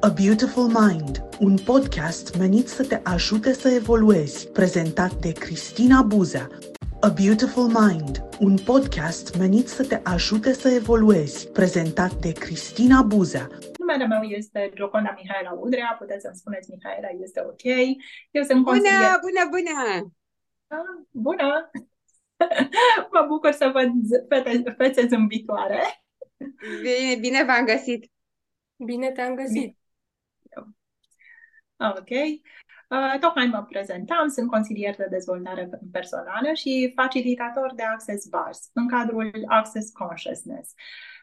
A Beautiful Mind, un podcast menit să te ajute să evoluezi, prezentat de Cristina Buza. A Beautiful Mind, un podcast menit să te ajute să evoluezi, prezentat de Cristina Buza. Numele meu este Gioconda Mihaela Udrea, puteți să-mi spuneți Mihaela, este ok. Eu sunt Bună, consilier... bună, bună! Ah, Bună! mă bucur să văd fete, fețe zâmbitoare. Bine, bine v-am găsit! Bine te-am găsit! Ah, Ok. Uh, tocmai mă prezentam, sunt consilier de dezvoltare personală și facilitator de Access Bars în cadrul Access Consciousness.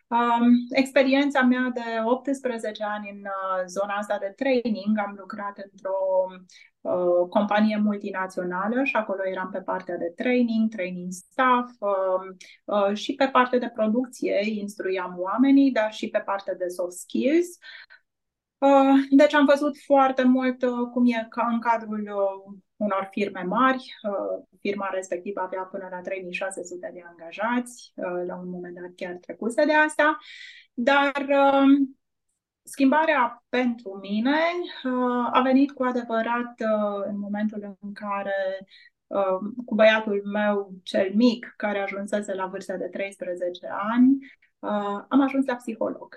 Um, experiența mea de 18 ani în uh, zona asta de training, am lucrat într-o uh, companie multinațională și acolo eram pe partea de training, training staff uh, uh, și pe partea de producție instruiam oamenii, dar și pe partea de soft skills. Uh, Deci am văzut foarte mult uh, cum e ca în cadrul uh, unor firme mari. Uh, Firma respectivă avea până la 3600 de angajați, uh, la un moment dat chiar trecuse de asta, dar um, schimbarea pentru mine uh, a venit cu adevărat uh, în momentul în care uh, cu băiatul meu cel mic, care ajunsese la vârsta de 13 ani, uh, am ajuns la psiholog.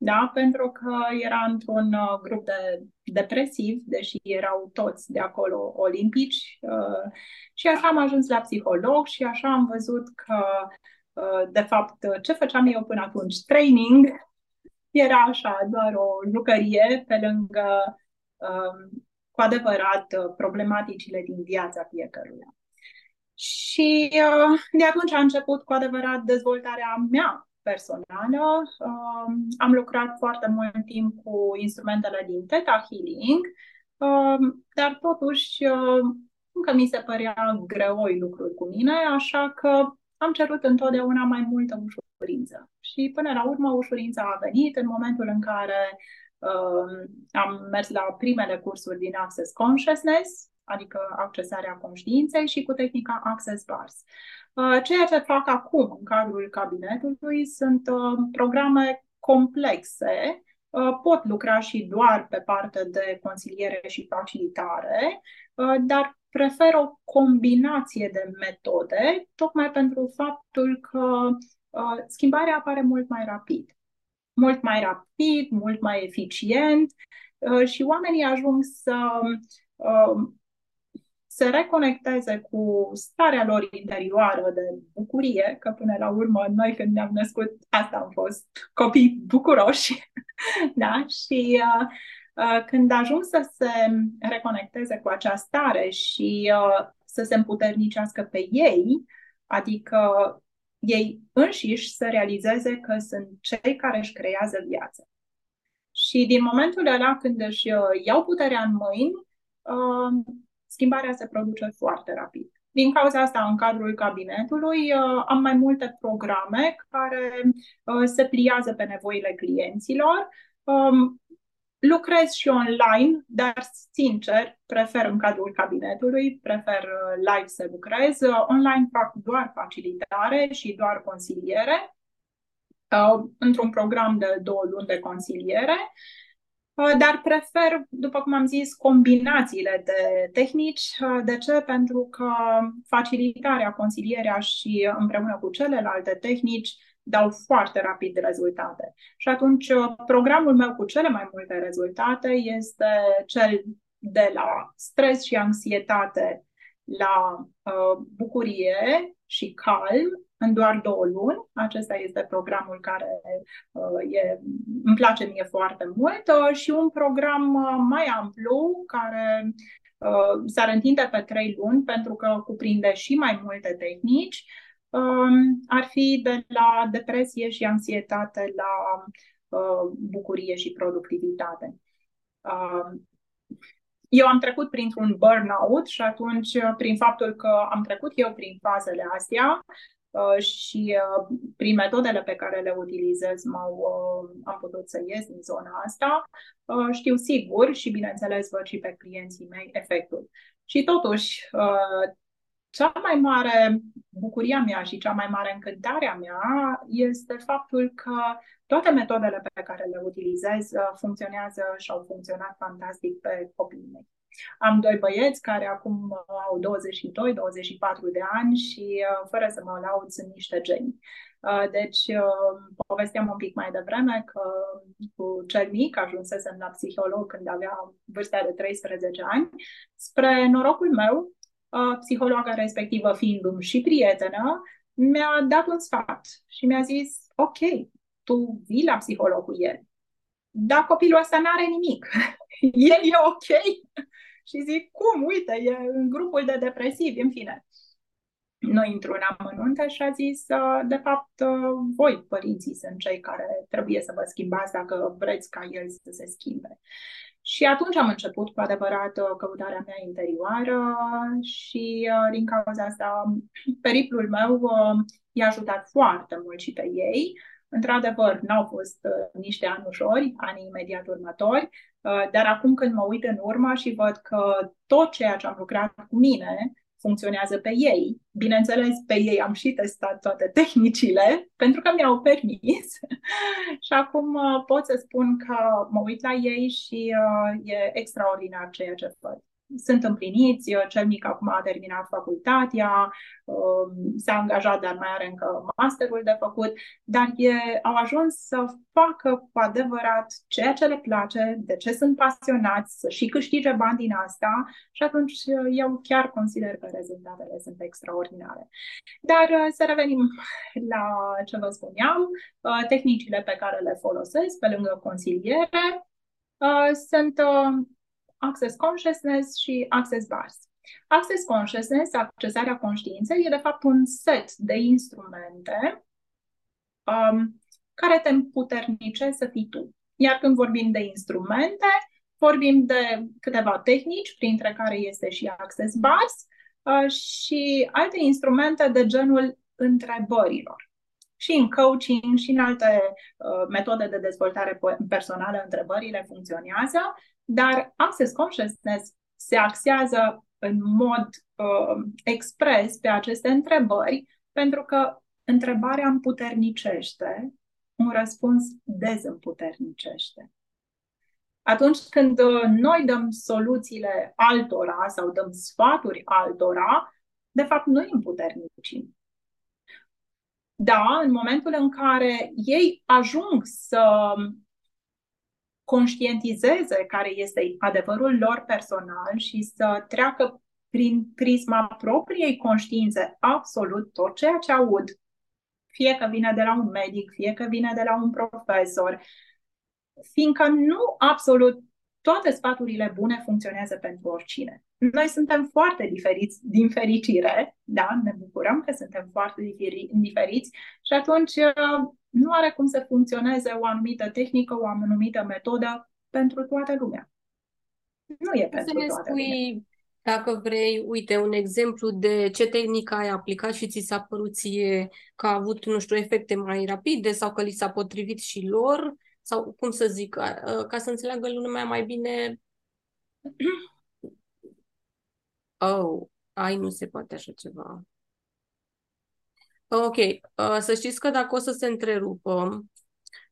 Da, pentru că era într-un uh, grup de depresiv, deși erau toți de acolo olimpici, uh, și așa am ajuns la psiholog și așa am văzut că, uh, de fapt, ce făceam eu până atunci, training, era așa, doar o jucărie pe lângă, um, cu adevărat, uh, problematicile din viața fiecăruia. Și uh, de atunci a început cu adevărat dezvoltarea mea personală. Um, Am lucrat foarte mult timp cu instrumentele din Theta Healing, um, dar totuși uh, încă mi se părea greoi lucruri cu mine, așa că am cerut întotdeauna mai multă ușurință. Și până la urmă ușurința a venit în momentul în care um, am mers la primele cursuri din Access Consciousness, adică accesarea conștiinței și cu tehnica Access Bars. Uh, Ceea ce fac acum în cadrul cabinetului sunt uh, programe complexe. Uh, Pot lucra și doar pe partea de consiliere și facilitare, uh, dar prefer o combinație de metode, tocmai pentru faptul că uh, schimbarea apare mult mai rapid. Mult mai rapid, mult mai eficient uh, și oamenii ajung să uh, se reconecteze cu starea lor interioară de bucurie, că până la urmă noi când ne-am născut, asta am fost copii bucuroși, da? Și uh, uh, când ajung să se reconecteze cu acea stare și uh, să se împuternicească pe ei, adică ei înșiși să realizeze că sunt cei care își creează viața. Și din momentul ăla când își uh, iau puterea în mâini, uh, schimbarea se produce foarte rapid. Din cauza asta, în cadrul cabinetului, uh, am mai multe programe care uh, se pliază pe nevoile clienților. Um, Lucrez și online, dar, sincer, prefer în cadrul cabinetului, prefer uh, live să lucrez. Uh, Online fac doar facilitare și doar consiliere, uh, într-un program de două luni de consiliere. Uh, Dar prefer, după cum am zis, combinațiile de tehnici. Uh, De ce? Pentru că facilitarea, consilierea și împreună cu celelalte tehnici dau foarte rapid rezultate. Și atunci uh, programul meu cu cele mai multe rezultate este cel de la stres și anxietate la uh, bucurie și calm în doar două luni. Acesta este programul care uh, e, îmi place mie foarte mult uh, și un program uh, mai amplu care uh, s-ar întinde pe trei luni pentru că cuprinde și mai multe tehnici. Um, ar fi de la depresie și anxietate la uh, bucurie și productivitate. Uh, eu am trecut printr-un burnout și atunci, uh, prin faptul că am trecut eu prin fazele astea uh, și uh, prin metodele pe care le utilizez m-au, uh, am putut să ies din zona asta, uh, știu sigur și, bineînțeles, văd și pe clienții mei efectul. Și totuși, uh, cea mai mare bucuria mea și cea mai mare încântarea mea este faptul că toate metodele pe care le utilizez uh, funcționează și au funcționat fantastic pe copiii mei. Am doi băieți care acum uh, au 22-24 de ani și uh, fără să mă laud sunt niște genii. Deci, povesteam un pic mai devreme că cu cel mic ajunsesem la psiholog când avea vârsta de 13 ani. Spre norocul meu, psihologa respectivă fiindu-mi și prietenă, mi-a dat un sfat și mi-a zis, ok, tu vii la psiholog cu el, dar copilul ăsta nu are nimic. el e ok. Și zic, cum, uite, e în grupul de depresivi, în fine. Nu intru în amănunte și a zis, de fapt, voi, părinții, sunt cei care trebuie să vă schimbați dacă vreți ca el să se schimbe. Și atunci am început cu adevărat uh, căutarea mea interioară și uh, din cauza asta periplul meu uh, i-a ajutat foarte mult și pe ei. Într-adevăr, n-au fost niște ani ușori, anii imediat următori, dar acum când mă uit în urmă și văd că tot ceea ce am lucrat cu mine funcționează pe ei. Bineînțeles, pe ei am și testat toate tehnicile, pentru că mi-au permis. și acum uh, pot să spun că mă uit la ei și uh, e extraordinar ceea ce fac sunt împliniți, cel mic acum a terminat facultatea, um, s-a angajat, dar mai are încă masterul de făcut, dar e, au ajuns să facă cu adevărat ceea ce le place, de ce sunt pasionați, să și câștige bani din asta și atunci eu chiar consider că rezultatele sunt extraordinare. Dar uh, să revenim la ce vă spuneam, uh, tehnicile pe care le folosesc pe lângă consiliere uh, sunt Access Consciousness și Access Bars. Access Consciousness, accesarea conștiinței, e de fapt un set de instrumente um, care te împuternice să fii tu. Iar când vorbim de instrumente, vorbim de câteva tehnici, printre care este și Access Bars, uh, și alte instrumente de genul întrebărilor. Și în coaching și în alte uh, metode de dezvoltare personală, întrebările funcționează dar Access Consciousness se axează în mod uh, expres pe aceste întrebări, pentru că întrebarea împuternicește, un răspuns dezîmputernicește. Atunci când uh, noi dăm soluțiile altora sau dăm sfaturi altora, de fapt nu îi împuternicim. Da, în momentul în care ei ajung să conștientizeze care este adevărul lor personal și să treacă prin prisma propriei conștiințe absolut tot ceea ce aud, fie că vine de la un medic, fie că vine de la un profesor, fiindcă nu absolut toate sfaturile bune funcționează pentru oricine. Noi suntem foarte diferiți din fericire, da, ne bucurăm că suntem foarte diferiți și atunci nu are cum să funcționeze o anumită tehnică, o anumită metodă pentru toată lumea. Nu e pentru să ne toată spui, lumea. dacă vrei, uite, un exemplu de ce tehnică ai aplicat și ți s-a părut ție că a avut, nu știu, efecte mai rapide sau că li s-a potrivit și lor, sau cum să zic, ca să înțeleagă lumea mai bine. Oh, ai, nu se poate așa ceva. Ok, uh, să știți că dacă o să se întrerupă,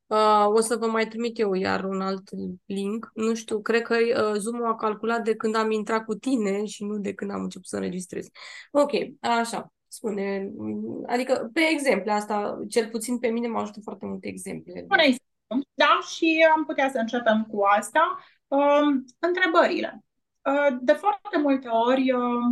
uh, o să vă mai trimit eu iar un alt link. Nu știu, cred că uh, Zoom-ul a calculat de când am intrat cu tine și nu de când am început să înregistrez. Ok, așa, spune. Adică, pe exemple, asta, cel puțin pe mine m-au ajutat foarte multe exemple. Spune da, și am putea să începem cu asta. Uh, întrebările. Uh, de foarte multe ori, uh,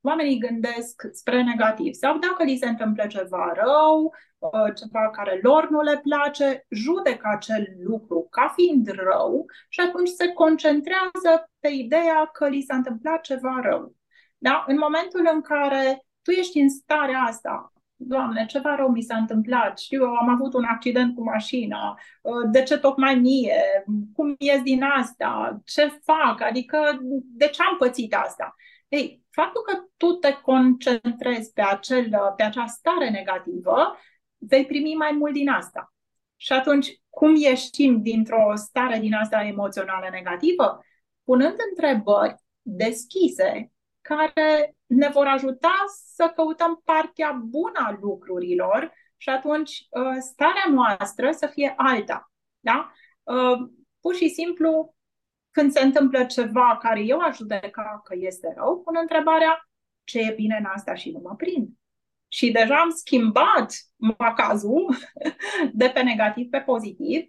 oamenii gândesc spre negativ sau dacă li se întâmplă ceva rău, uh, ceva care lor nu le place, judecă acel lucru ca fiind rău și atunci se concentrează pe ideea că li s-a întâmplat ceva rău. Da? În momentul în care tu ești în starea asta, Doamne, ceva rău mi s-a întâmplat, știu, am avut un accident cu mașina, uh, de ce tocmai mie, cum ies din asta, ce fac, adică de ce am pățit asta? Ei, faptul că tu te concentrezi pe, acel, pe acea stare negativă, vei primi mai mult din asta. Și atunci, cum ieșim dintr-o stare din asta emoțională negativă? Punând întrebări deschise care ne vor ajuta să căutăm partea bună a lucrurilor și atunci uh, starea noastră să fie alta. Da? Uh, pur și simplu, când se întâmplă ceva care eu aș judeca că este rău, pun întrebarea ce e bine în asta și nu mă prind. Și deja am schimbat macazul de pe negativ pe pozitiv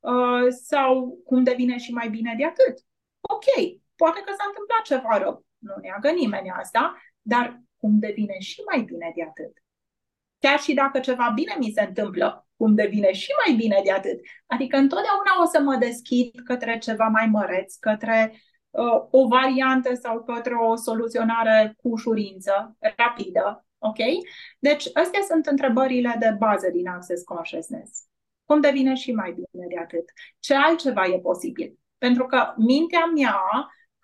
uh, sau cum devine și mai bine de atât. Ok, poate că s-a întâmplat ceva rău, nu neagă nimeni asta, dar cum devine și mai bine de atât. Chiar și dacă ceva bine mi se întâmplă, cum devine și mai bine de atât. Adică întotdeauna o să mă deschid către ceva mai măreț, către uh, o variantă sau către o soluționare cu ușurință, rapidă. Ok? Deci, astea sunt întrebările de bază din Access Consciousness. Cum devine și mai bine de atât? Ce altceva e posibil? Pentru că mintea mea,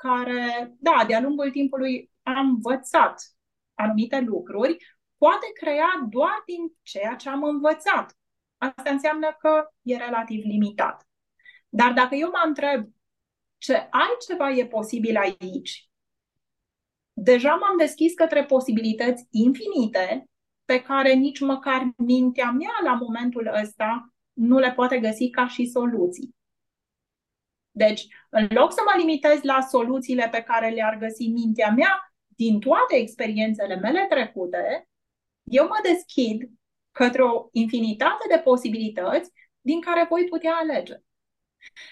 care, da, de-a lungul timpului am învățat anumite lucruri, poate crea doar din ceea ce am învățat. Asta înseamnă că e relativ limitat. Dar dacă eu mă întreb ce altceva e posibil aici, deja m-am deschis către posibilități infinite pe care nici măcar mintea mea la momentul ăsta nu le poate găsi ca și soluții. Deci, în loc să mă limitez la soluțiile pe care le-ar găsi mintea mea din toate experiențele mele trecute, eu mă deschid către o infinitate de posibilități din care voi putea alege.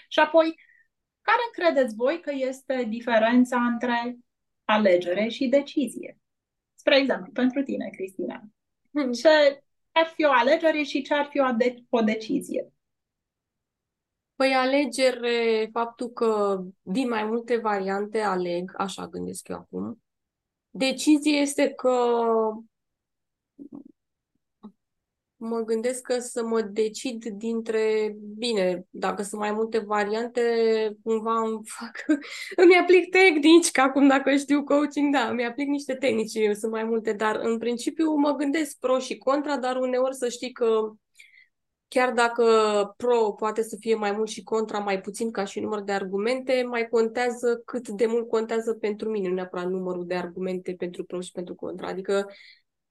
Și apoi, care credeți voi că este diferența între alegere și decizie? Spre exemplu, pentru tine, Cristina. Hmm. Ce ar fi o alegere și ce ar fi o, de- o decizie? Păi alegere, faptul că din mai multe variante aleg, așa gândesc eu acum. Decizie este că mă gândesc că să mă decid dintre, bine, dacă sunt mai multe variante, cumva îmi fac, îmi aplic tehnici, ca acum dacă știu coaching, da, îmi aplic niște tehnici, sunt mai multe, dar în principiu mă gândesc pro și contra, dar uneori să știi că chiar dacă pro poate să fie mai mult și contra mai puțin ca și număr de argumente, mai contează cât de mult contează pentru mine, nu neapărat numărul de argumente pentru pro și pentru contra. Adică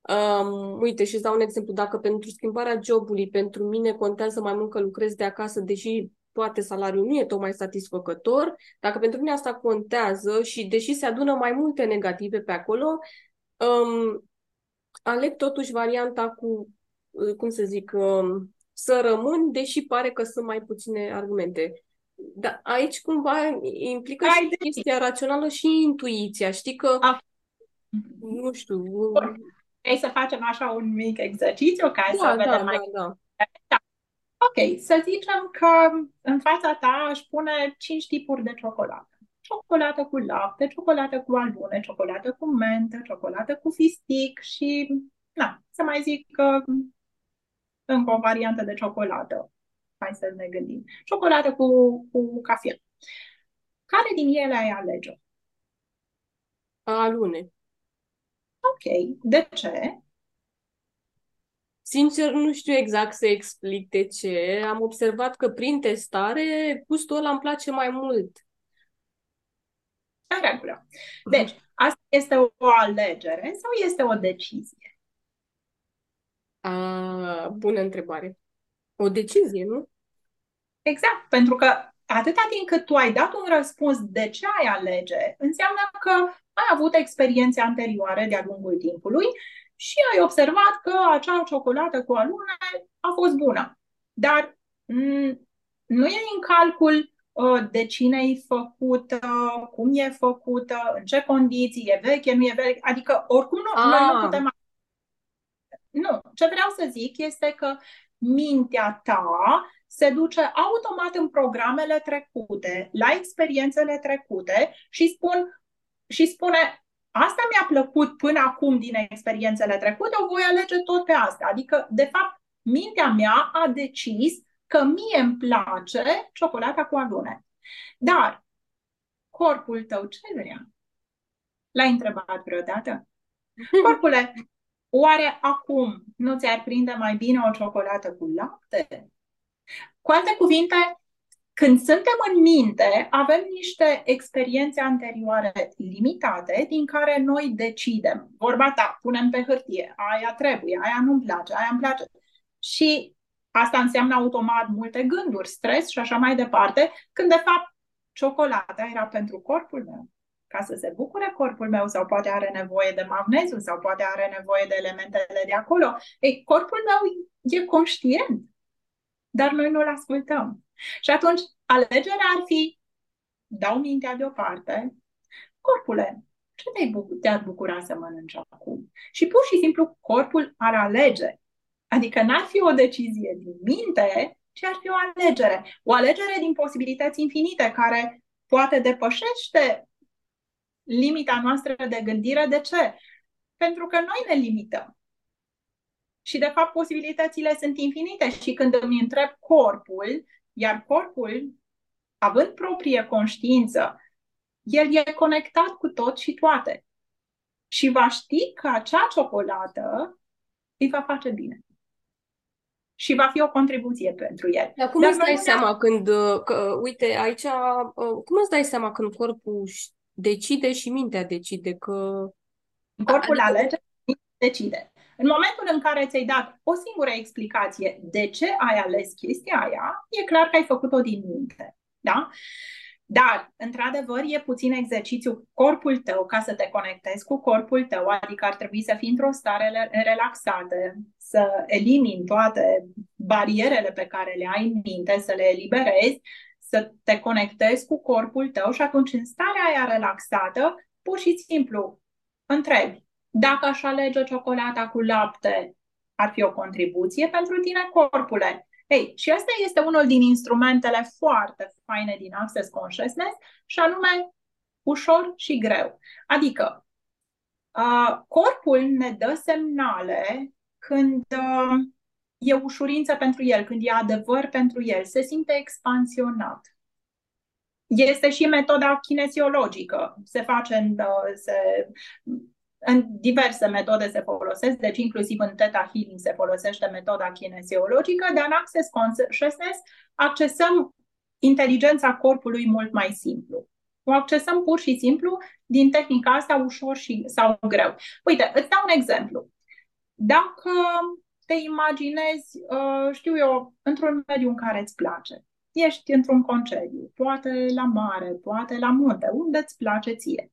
Um, uite, și îți dau un exemplu. Dacă pentru schimbarea jobului pentru mine contează mai mult că lucrez de acasă, deși poate salariul nu e tocmai satisfăcător, dacă pentru mine asta contează și deși se adună mai multe negative pe acolo, um, aleg totuși varianta cu, cum să zic, um, să rămân, deși pare că sunt mai puține argumente. Dar aici cumva implică Ai și chestia rațională și intuiția. Știi că, A. nu știu, Vrei să facem așa un mic exercițiu ca da, să vedem da, mai... Da, da. da. Ok, să zicem că în fața ta aș pune cinci tipuri de ciocolată. Ciocolată cu lapte, ciocolată cu albune, ciocolată cu mentă, ciocolată cu fistic și, na, să mai zic că încă o variantă de ciocolată. Hai să ne gândim. Ciocolată cu, cu cafea. Care din ele ai alege? Alune. Ok, de ce? Sincer, nu știu exact să explic de ce. Am observat că prin testare gustul ăla îmi place mai mult. În regulă. Deci, asta este o alegere sau este o decizie? A, bună întrebare. O decizie, nu? Exact, pentru că atâta timp cât tu ai dat un răspuns de ce ai alege, înseamnă că ai avut experiențe anterioare de-a lungul timpului și ai observat că acea ciocolată cu alune a fost bună. Dar m- nu e în calcul uh, de cine e făcută, cum e făcută, în ce condiții, e veche, nu e veche, adică oricum nu, noi nu ah. putem... Nu, ce vreau să zic este că mintea ta se duce automat în programele trecute, la experiențele trecute și, spun, și spune asta mi-a plăcut până acum din experiențele trecute, o voi alege tot pe asta. Adică, de fapt, mintea mea a decis că mie îmi place ciocolata cu alune. Dar corpul tău ce vrea? L-ai întrebat vreodată? Corpule, oare acum nu ți-ar prinde mai bine o ciocolată cu lapte? Cu alte cuvinte, Când suntem în minte, avem niște experiențe anterioare limitate din care noi decidem. Vorba ta, punem pe hârtie, aia trebuie, aia nu-mi place, aia îmi place. Și asta înseamnă automat multe gânduri, stres și așa mai departe, când de fapt ciocolata era pentru corpul meu ca să se bucure corpul meu sau poate are nevoie de magneziu sau poate are nevoie de elementele de acolo. Ei, corpul meu e conștient, dar noi nu-l ascultăm. Și atunci, alegerea ar fi, dau mintea deoparte, corpule, ce te-ai buc- te-ar bucura să mănânci acum? Și pur și simplu corpul ar alege. Adică n-ar fi o decizie din minte, ci ar fi o alegere. O alegere din posibilități infinite care poate depășește limita noastră de gândire. De ce? Pentru că noi ne limităm. Și, de fapt, posibilitățile sunt infinite. Și când îmi întreb corpul, iar corpul, având proprie conștiință, el e conectat cu tot și toate. Și va ști că acea ciocolată îi va face bine. Și va fi o contribuție pentru el. Dar cum Dar îți dai noi seama când, uh, că, uite, aici, uh, cum îți dai seama când corpul ș- decide și mintea decide că... Corpul Adică- alege, decide. În momentul în care ți-ai dat o singură explicație de ce ai ales chestia aia, e clar că ai făcut-o din minte. Da? Dar, într-adevăr, e puțin exercițiu corpul tău ca să te conectezi cu corpul tău, adică ar trebui să fii într-o stare le- relaxată, să elimini toate barierele pe care le ai în minte, să le eliberezi, să te conectezi cu corpul tău și atunci în starea aia relaxată, pur și simplu întrebi, dacă aș alege ciocolata cu lapte, ar fi o contribuție pentru tine, corpule? Ei, și asta este unul din instrumentele foarte faine din Access Consciousness și anume ușor și greu. Adică, uh, corpul ne dă semnale când uh, e ușurință pentru el, când e adevăr pentru el, se simte expansionat. Este și metoda kinesiologică. Se face în, uh, se, în diverse metode se folosesc, deci inclusiv în Theta Healing se folosește metoda kinesiologică, dar în Access Consciousness accesăm inteligența corpului mult mai simplu. O accesăm pur și simplu din tehnica asta ușor și, sau greu. Uite, îți dau un exemplu. Dacă te imaginezi, uh, știu eu, într-un mediu în care îți place, ești într-un concediu, poate la mare, poate la munte, unde îți place ție.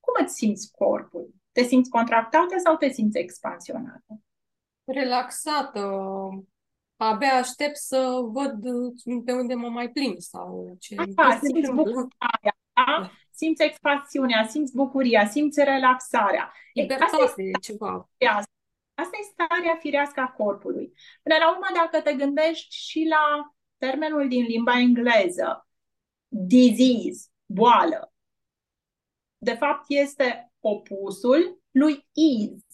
Cum îți simți corpul? Te simți contractată sau te simți expansionată? Relaxată, abia aștept să văd pe unde mă mai plimb sau ce Așa, ce se simți întâmplă. bucuria, da? Simți expansiunea, simți bucuria, simți relaxarea. Ei, asta Libertate, e ceva. Firească. Asta e starea firească a corpului. Până la urmă, dacă te gândești și la termenul din limba engleză, disease, boală, de fapt este opusul lui ease,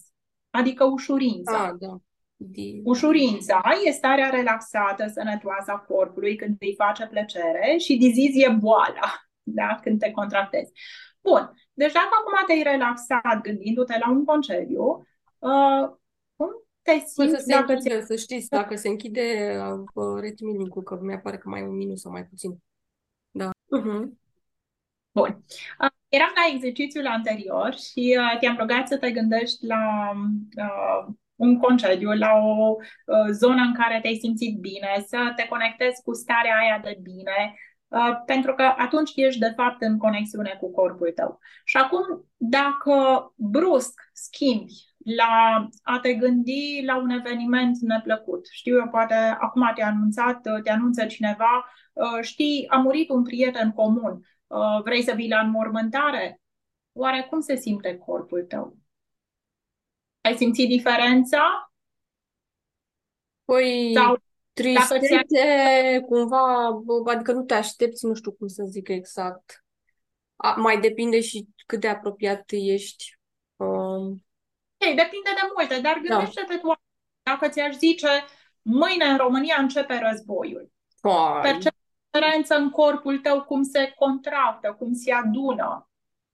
adică ușurința. Ah, da. Di- Ușurința e starea relaxată, sănătoasă a corpului când îi face plăcere și disease e boala, da? când te contractezi. Bun, deci dacă acum te-ai relaxat gândindu-te la un concediu, uh, cum te Păi să simți se dacă ți închide, să știți, dacă se închide, uh, rețin link că mi apare că mai e un minut sau mai puțin. Da. Uh-huh. Bun. Uh, Eram la exercițiul anterior și uh, te-am rugat să te gândești la uh, un concediu, la o uh, zonă în care te-ai simțit bine, să te conectezi cu starea aia de bine, uh, pentru că atunci ești de fapt în conexiune cu corpul tău. Și acum, dacă brusc schimbi la a te gândi la un eveniment neplăcut, știu eu, poate acum te-a anunțat, te anunță cineva, uh, știi, a murit un prieten comun, Uh, vrei să vii la înmormântare? Oare cum se simte corpul tău? Ai simțit diferența? Păi, Sau tristețe, cumva, bă, adică nu te aștepți, nu știu cum să zic exact. A, mai depinde și cât de apropiat ești. Um, Ei, depinde de multe, dar gândește-te tu, dacă ți-aș zice, mâine în România începe războiul. fai. Percepi diferență în corpul tău, cum se contractă, cum se adună.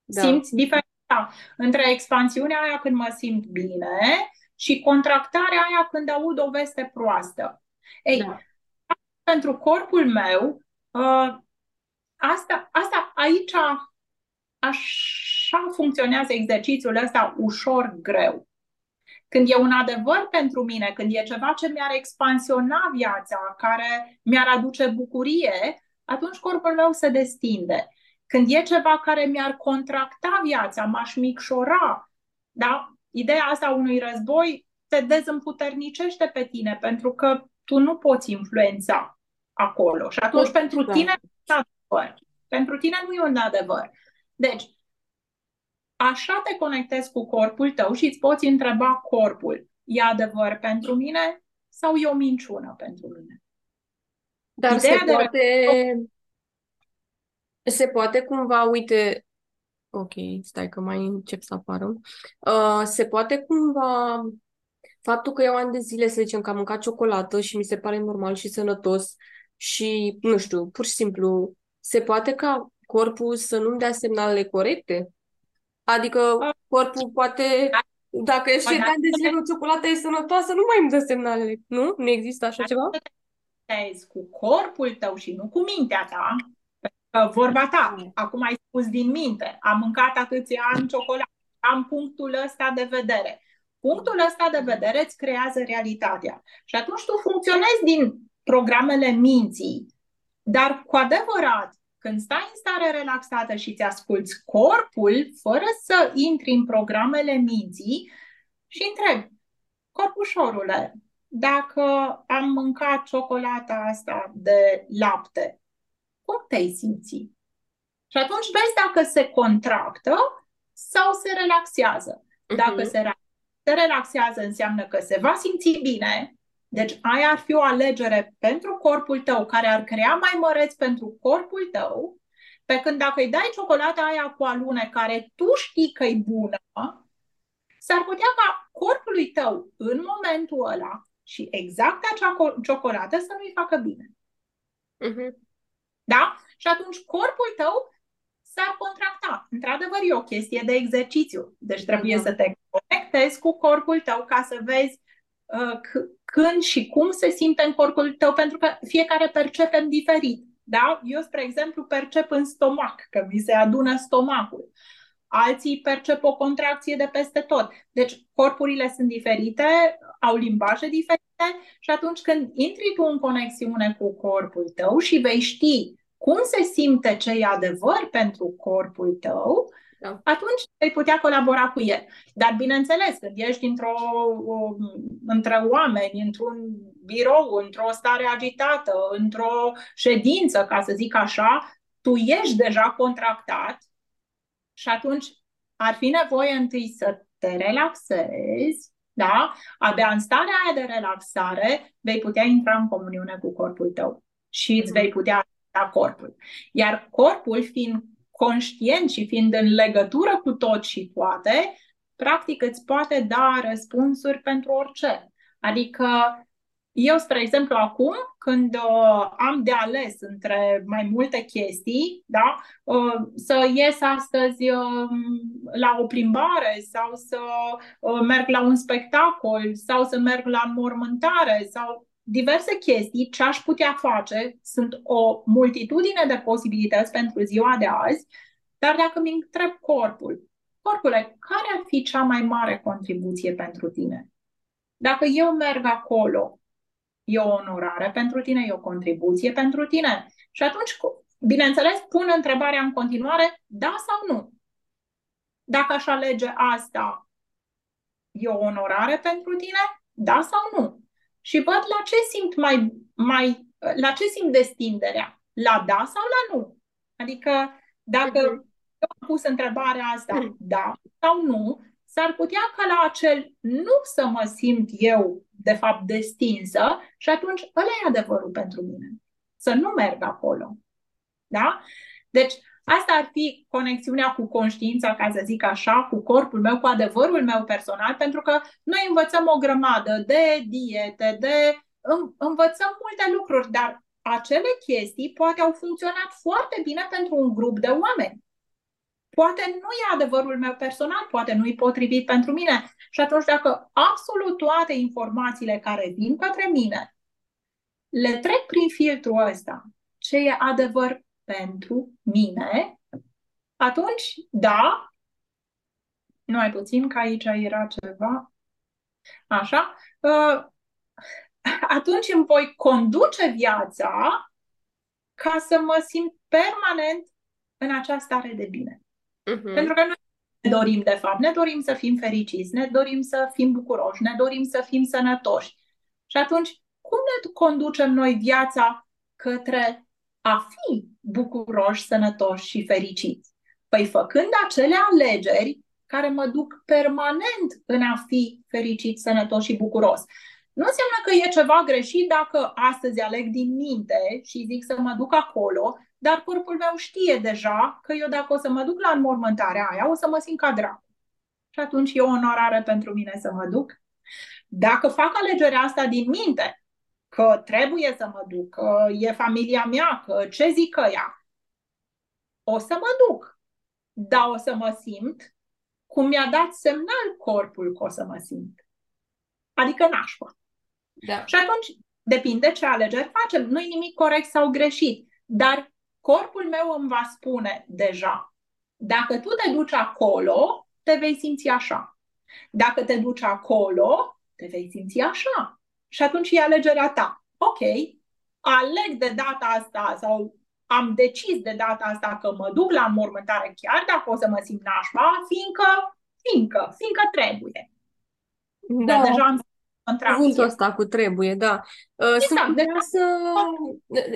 Da. Simți diferența între expansiunea aia când mă simt bine și contractarea aia când aud o veste proastă. Ei, Da. pentru corpul meu, Uh, asta, asta aici, așa funcționează exercițiul ăsta ușor greu. Când e un adevăr pentru mine, când e ceva ce mi-ar expansiona viața, care mi-ar aduce bucurie, atunci corpul meu se destinde. Când e ceva care mi-ar contracta viața, m-aș micșora, da? Ideea asta unui război te dezîmputernicește pe tine, pentru că tu nu poți influența acolo. Și atunci, da. pentru tine, nu e adevăr. Pentru tine nu e un adevăr. Deci, așa te conectezi cu corpul tău și îți poți întreba corpul, e adevăr pentru mine sau e o minciună pentru mine? Dar Ideea se de poate... Se poate cumva, uite, ok, stai că mai încep să apară. Uh, se poate cumva faptul că eu ani de zile, să zicem, că am mâncat ciocolată și mi se pare normal și sănătos și, nu știu, pur și simplu, se poate ca corpul să nu-mi dea semnalele corecte? Adică corpul poate, dacă e și de ani de zile o ciocolată e sănătoasă, nu mai îmi dă semnalele, nu? Nu există așa ceva? cu corpul tău și nu cu mintea ta, vorba ta, acum ai spus din minte, am mâncat atâția ani ciocolată, am punctul ăsta de vedere. Punctul ăsta de vedere îți creează realitatea. Și atunci tu funcționezi din programele minții, dar cu adevărat, când stai în stare relaxată și ți asculți corpul, fără să intri în programele minții și întrebi, corpușorule, dacă am mâncat ciocolata asta de lapte, cum te-ai simți? Și atunci vezi dacă se contractă sau se relaxează. Dacă uh-huh. se, se relaxează, înseamnă că se va simți bine. Deci aia ar fi o alegere pentru corpul tău, care ar crea mai măreț pentru corpul tău, pe când dacă îi dai ciocolata aia cu alune, care tu știi că e bună, s-ar putea ca corpului tău, în momentul ăla, și exact acea ciocolată să nu-i facă bine. Uh-huh. Da? Și atunci corpul tău s-ar contracta. Într-adevăr, e o chestie de exercițiu. Deci trebuie uh-huh. să te conectezi cu corpul tău ca să vezi uh, c- când și cum se simte în corpul tău, pentru că fiecare percepem diferit. Da? Eu, spre exemplu, percep în stomac, că mi se adună stomacul. Alții percep o contracție de peste tot. Deci, corpurile sunt diferite, au limbaje diferite și atunci când intri tu în conexiune cu corpul tău și vei ști cum se simte ce e adevăr pentru corpul tău, da. atunci vei putea colabora cu el. Dar, bineînțeles, când ești într-o, între oameni, într-un birou, într-o stare agitată, într-o ședință, ca să zic așa, tu ești deja contractat și atunci ar fi nevoie întâi să te relaxezi, da? Abia în starea aia de relaxare vei putea intra în comuniune cu corpul tău și îți vei putea da corpul. Iar corpul, fiind conștient și fiind în legătură cu tot și poate, practic îți poate da răspunsuri pentru orice. Adică eu, spre exemplu, acum, când uh, am de ales între mai multe chestii, da, uh, să ies astăzi uh, la o plimbare sau să uh, merg la un spectacol sau să merg la înmormântare sau diverse chestii, ce aș putea face, sunt o multitudine de posibilități pentru ziua de azi, dar dacă mi întreb corpul, corpule, care ar fi cea mai mare contribuție pentru tine? Dacă eu merg acolo e o onorare pentru tine, e o contribuție pentru tine. Și atunci, bineînțeles, pun întrebarea în continuare, da sau nu? Dacă aș alege asta, e o onorare pentru tine? Da sau nu? Și văd la ce simt mai, mai la ce simt destinderea? La da sau la nu? Adică dacă uh-huh. eu am pus întrebarea asta, uh-huh. da sau nu, s-ar putea ca la acel nu să mă simt eu de fapt destinsă și atunci ăla e adevărul pentru mine. Să nu merg acolo. Da? Deci, asta ar fi conexiunea cu conștiința, ca să zic așa, cu corpul meu, cu adevărul meu personal, pentru că noi învățăm o grămadă de diete, de învățăm multe lucruri, dar acele chestii poate au funcționat foarte bine pentru un grup de oameni. Poate nu e adevărul meu personal, poate nu e potrivit pentru mine. Și atunci dacă absolut toate informațiile care vin către mine le trec prin filtrul ăsta, ce e adevăr pentru mine, atunci, da, numai puțin că aici era ceva, așa, uh, atunci îmi voi conduce viața ca să mă simt permanent în această stare de bine. Uh-huh. Pentru că noi ne dorim, de fapt, ne dorim să fim fericiți, ne dorim să fim bucuroși, ne dorim să fim sănătoși. Și atunci, cum ne conducem noi viața către a fi bucuroși, sănătoși și fericiți? Păi făcând acele alegeri care mă duc permanent în a fi fericit, sănătos și bucuros. Nu înseamnă că e ceva greșit dacă astăzi aleg din minte și zic să mă duc acolo, dar corpul meu știe deja că eu dacă o să mă duc la înmormântarea aia, o să mă simt ca dracu. Și atunci e o onorare pentru mine să mă duc. Dacă fac alegerea asta din minte, că trebuie să mă duc, că e familia mea, că ce zic ea, o să mă duc. Dar o să mă simt cum mi-a dat semnal corpul că o să mă simt. Adică nașpa. Da. Și atunci depinde ce alegeri facem. Nu-i nimic corect sau greșit, dar corpul meu îmi va spune deja. Dacă tu te duci acolo, te vei simți așa. Dacă te duci acolo, te vei simți așa. Și atunci e alegerea ta. Ok, aleg de data asta sau am decis de data asta că mă duc la înmormântare chiar dacă o să mă simt nașpa, fiindcă, fiindcă, fiindcă trebuie. Da. Dar deja am contracție. Cuvântul ăsta cu trebuie, da. Uh, exact. Sunt curioasă,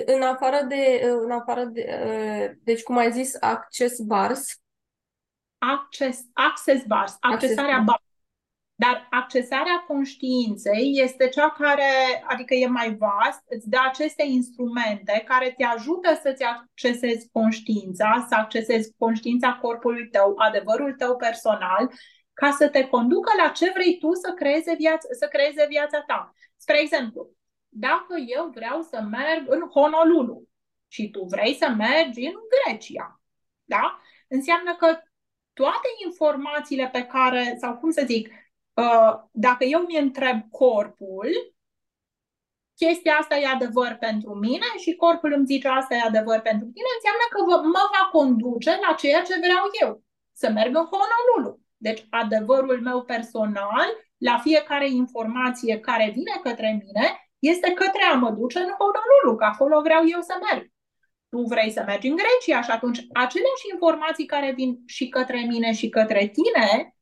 în afară de, în afară de, uh, deci cum ai zis, access bars. Access, access bars, accesarea access. bars. Dar accesarea conștiinței este cea care, adică e mai vast, îți dă aceste instrumente care te ajută să-ți accesezi conștiința, să accesezi conștiința corpului tău, adevărul tău personal ca să te conducă la ce vrei tu să creeze, viața, să creeze viața ta. Spre exemplu, dacă eu vreau să merg în Honolulu și tu vrei să mergi în Grecia, da? Înseamnă că toate informațiile pe care, sau cum să zic, uh, dacă eu mi întreb corpul, chestia asta e adevăr pentru mine și corpul îmi zice asta e adevăr pentru tine, înseamnă că mă va conduce la ceea ce vreau eu, să merg în Honolulu. Deci adevărul meu personal, la fiecare informație care vine către mine, este către a mă duce în Honolulu, că acolo vreau eu să merg. Tu vrei să mergi în Grecia și atunci aceleași informații care vin și către mine și către tine,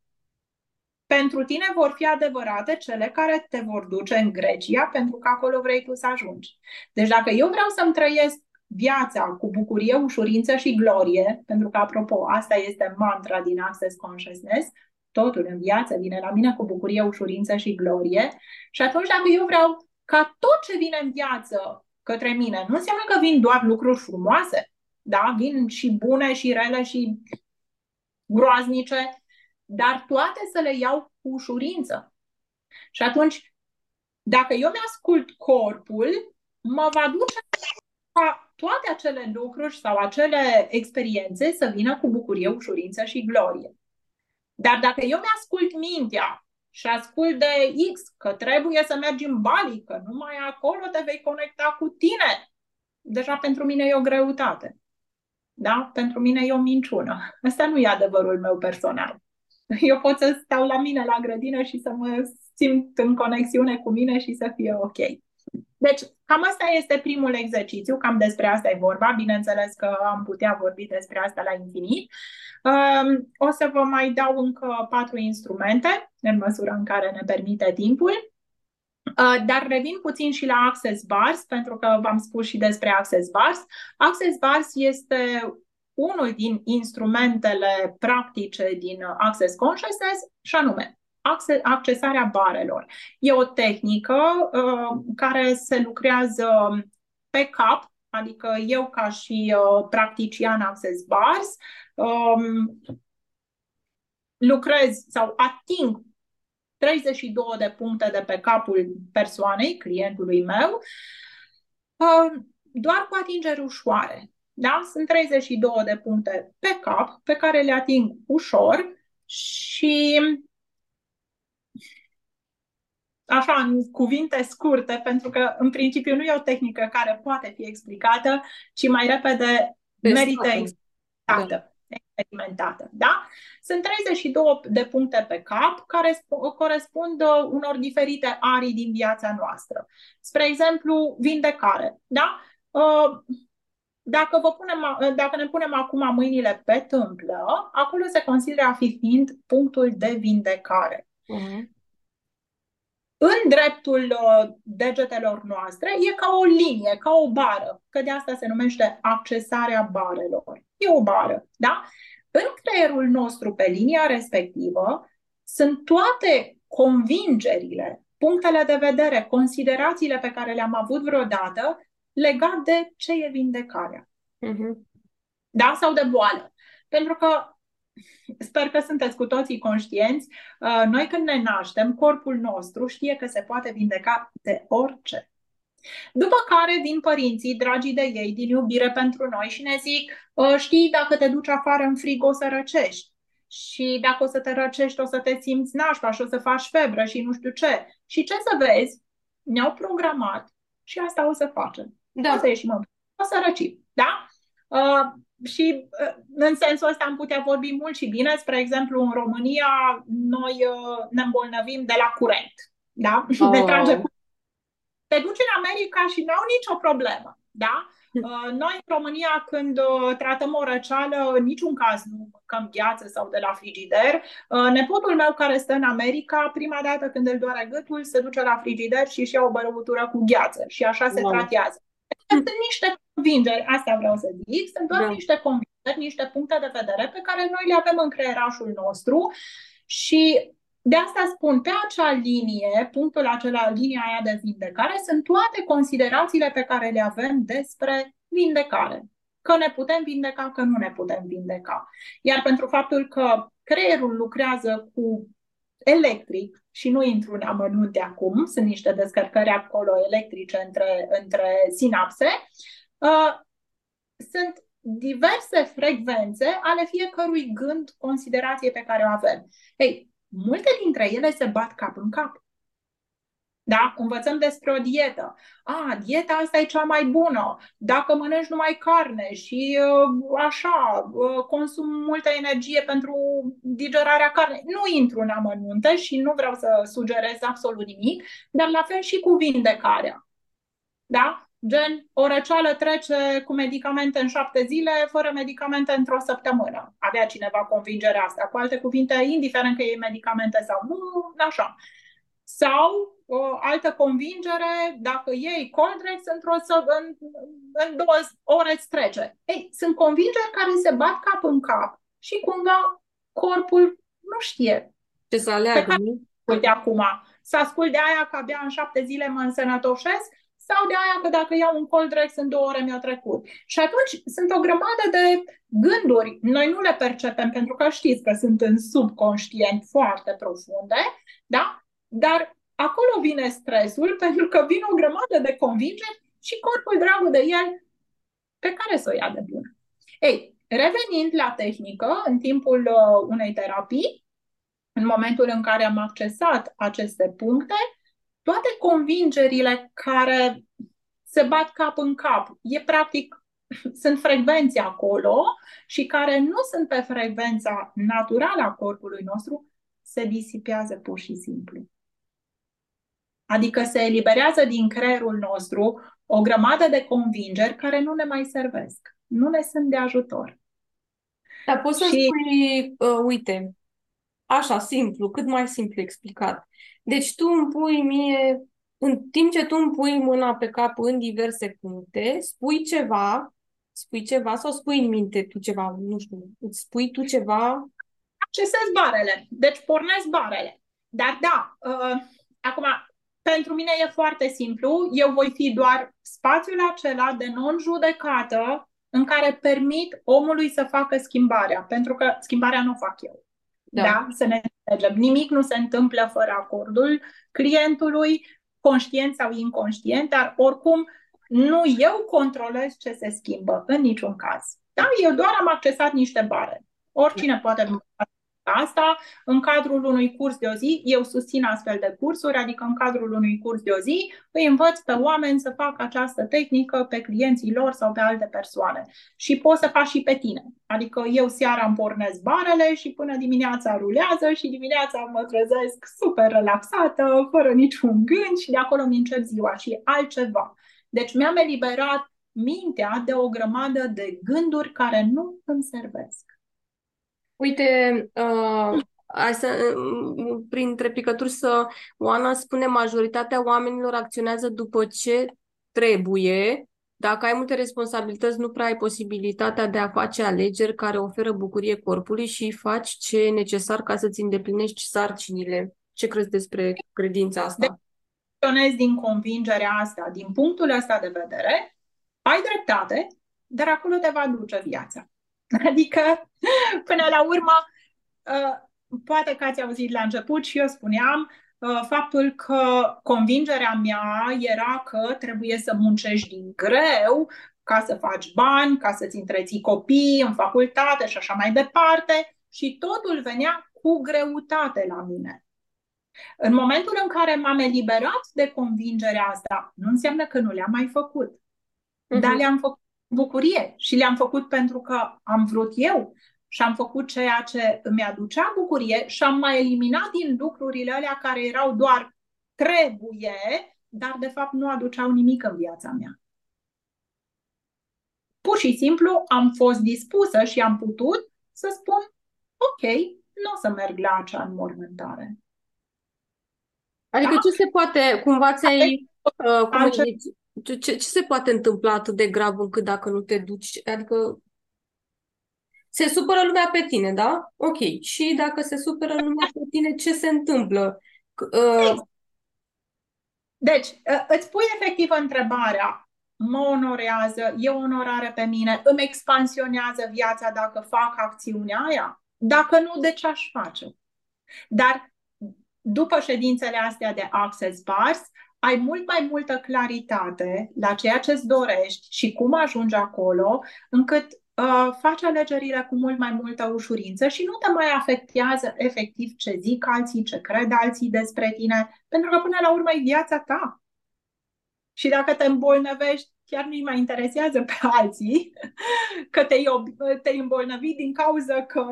pentru tine vor fi adevărate cele care te vor duce în Grecia, pentru că acolo vrei tu să ajungi. Deci dacă eu vreau să-mi trăiesc viața cu bucurie, ușurință și glorie, pentru că, apropo, asta este mantra din Access Consciousness, totul în viață vine la mine cu bucurie, ușurință și glorie. Și atunci, dacă eu vreau ca tot ce vine în viață către mine, nu înseamnă că vin doar lucruri frumoase, da? Vin și bune și rele și groaznice, dar toate să le iau cu ușurință. Și atunci, dacă eu mi-ascult corpul, mă va duce ca toate acele lucruri sau acele experiențe să vină cu bucurie, ușurință și glorie. Dar dacă eu mi-ascult mintea și ascult de X că trebuie să mergi în Bali, că numai acolo te vei conecta cu tine, deja pentru mine e o greutate. Da? Pentru mine e o minciună. Asta nu e adevărul meu personal. Eu pot să stau la mine la grădină și să mă simt în conexiune cu mine și să fie ok. Deci, cam asta este primul exercițiu, cam despre asta e vorba. Bineînțeles că am putea vorbi despre asta la infinit. Um, o să vă mai dau încă patru instrumente, în măsura în care ne permite timpul. Uh, dar revin puțin și la Access Bars, pentru că v-am spus și despre Access Bars. Access Bars este unul din instrumentele practice din Access Consciousness și anume accesarea barelor. E o tehnică uh, care se lucrează pe cap, adică eu ca și uh, practician Access Bars um, lucrez sau ating 32 de puncte de pe capul persoanei, clientului meu, uh, doar cu atingeri ușoare. Da? Sunt 32 de puncte pe cap pe care le ating ușor și așa în cuvinte scurte, pentru că în principiu nu e o tehnică care poate fi explicată, ci mai repede merită explicată. Da experimentată. Da? Sunt 32 de puncte pe cap care corespund uh, unor diferite arii din viața noastră. Spre exemplu, vindecare. Da? Uh, dacă, vă punem, uh, dacă ne punem acum mâinile pe tâmplă, acolo se consideră a fi fiind punctul de vindecare. Uh-huh în dreptul degetelor noastre e ca o linie, ca o bară, că de asta se numește accesarea barelor. E o bară, da? În creierul nostru, pe linia respectivă, sunt toate convingerile, punctele de vedere, considerațiile pe care le-am avut vreodată legat de ce e vindecarea. Uh-huh. Da? Sau de boală. Pentru că sper că sunteți cu toții conștienți, uh, noi când ne naștem, corpul nostru știe că se poate vindeca de orice. După care vin părinții, dragii de ei, din iubire pentru noi și ne zic, ă, știi, dacă te duci afară în frig o să răcești. Și dacă o să te răcești, o să te simți nașpa și o să faci febră și nu știu ce. Și ce să vezi? Ne-au programat și asta o să facem. Da. O să ieșim în O să răcim. Da? Uh, și uh, în sensul ăsta am putea vorbi mult și bine. Spre exemplu, în România, noi uh, ne îmbolnăvim de la curent. Da? Oh. Ne trage cu te duci în America și n-au nicio problemă. Da? Hm. Uh, noi în România, când uh, tratăm o răceală, în niciun caz nu mâncăm gheață sau de la frigider. Uh, nepotul meu care stă în America, prima dată când îl doare gâtul, se duce la frigider și își ia o bărăutură cu gheață și așa se wow. tratează. Sunt niște convingeri, asta vreau să zic, sunt doar da. niște convingeri, niște puncte de vedere pe care noi le avem în creierașul nostru și de asta spun, pe acea linie, punctul acela, linia aia de vindecare, sunt toate considerațiile pe care le avem despre vindecare. Că ne putem vindeca, că nu ne putem vindeca. Iar pentru faptul că creierul lucrează cu electric, și nu intru în amănunte acum, sunt niște descărcări acolo electrice între, între sinapse, uh, sunt diverse frecvențe ale fiecărui gând, considerație pe care o avem. Ei, multe dintre ele se bat cap în cap. Da? Învățăm despre o dietă. A, dieta asta e cea mai bună. Dacă mănânci numai carne și uh, așa, uh, consum multă energie pentru digerarea carnei. Nu intru în amănunte și nu vreau să sugerez absolut nimic, dar la fel și cu vindecarea. Da? Gen, o răceală trece cu medicamente în șapte zile, fără medicamente într-o săptămână. Avea cineva convingerea asta. Cu alte cuvinte, indiferent că e medicamente sau nu, așa. Sau o altă convingere, dacă iei Coldrex într-o să, în, în două ore îți trece. Ei, sunt convingeri care se bat cap în cap și cumva corpul nu știe. Ce să aleagă, nu? Uite acum, să ascult de aia că abia în șapte zile mă însănătoșesc sau de aia că dacă iau un Coldrex în două ore mi-a trecut. Și atunci sunt o grămadă de gânduri. Noi nu le percepem pentru că știți că sunt în subconștient foarte profunde, da? Dar acolo vine stresul pentru că vine o grămadă de convingeri și corpul dragul de el pe care să o ia de bun. Ei, revenind la tehnică, în timpul uh, unei terapii, în momentul în care am accesat aceste puncte, toate convingerile care se bat cap în cap, e practic, sunt frecvențe acolo și care nu sunt pe frecvența naturală a corpului nostru, se disipează pur și simplu. Adică se eliberează din creierul nostru o grămadă de convingeri care nu ne mai servesc, nu ne sunt de ajutor. Dar poți să și... spui, uh, uite, așa, simplu, cât mai simplu explicat. Deci tu îmi pui mie, în timp ce tu îmi pui mâna pe cap în diverse puncte, spui ceva, spui ceva sau spui în minte tu ceva, nu știu, îți spui tu ceva? Accesez barele, deci pornesc barele. Dar da, uh, acum, pentru mine e foarte simplu, eu voi fi doar spațiul acela de non-judecată în care permit omului să facă schimbarea, pentru că schimbarea nu o fac eu. Da. da? Să ne înțelegem. Nimic nu se întâmplă fără acordul clientului, conștient sau inconștient, dar oricum nu eu controlez ce se schimbă, în niciun caz. Da? Eu doar am accesat niște bare. Oricine poate asta. În cadrul unui curs de o zi, eu susțin astfel de cursuri, adică în cadrul unui curs de o zi, îi învăț pe oameni să facă această tehnică pe clienții lor sau pe alte persoane. Și poți să faci și pe tine. Adică eu seara îmi pornesc barele și până dimineața rulează și dimineața mă trezesc super relaxată, fără niciun gând și de acolo mi încep ziua și altceva. Deci mi-am eliberat mintea de o grămadă de gânduri care nu îmi servesc. Uite, uh, asta, uh, printre picături să Oana spune majoritatea oamenilor acționează după ce trebuie. Dacă ai multe responsabilități, nu prea ai posibilitatea de a face alegeri care oferă bucurie corpului și faci ce e necesar ca să-ți îndeplinești sarcinile. Ce crezi despre credința asta? Deci, din convingerea asta, din punctul ăsta de vedere, ai dreptate, dar acolo te va duce viața. Adică, până la urmă, uh, poate că ați auzit la început și eu spuneam uh, faptul că convingerea mea era că trebuie să muncești din greu ca să faci bani, ca să-ți întreții copii în facultate și așa mai departe și totul venea cu greutate la mine. În momentul în care m-am eliberat de convingerea asta, nu înseamnă că nu le-am mai făcut. Uh-huh. Dar le-am făcut bucurie și le-am făcut pentru că am vrut eu și am făcut ceea ce îmi aducea bucurie și am mai eliminat din lucrurile alea care erau doar trebuie, dar de fapt nu aduceau nimic în viața mea. Pur și simplu am fost dispusă și am putut să spun, ok, nu o să merg la acea înmormântare. Adică da? ce se poate, cumva ți-ai, uh, cum zici, ce, ce, ce se poate întâmpla atât de grav încât dacă nu te duci? Adică se supără lumea pe tine, da? Ok. Și dacă se supără lumea pe tine, ce se întâmplă? Uh... Deci, uh, îți pui efectiv întrebarea, mă onorează, e o onorare pe mine, îmi expansionează viața dacă fac acțiunea aia? Dacă nu, de ce aș face? Dar după ședințele astea de Access Bars, ai mult mai multă claritate la ceea ce îți dorești și cum ajungi acolo, încât uh, faci alegerile cu mult mai multă ușurință și nu te mai afectează efectiv ce zic alții, ce cred alții despre tine, pentru că până la urmă e viața ta. Și dacă te îmbolnăvești, chiar nu-i mai interesează pe alții că te-ai, te îmbolnăvit din cauza că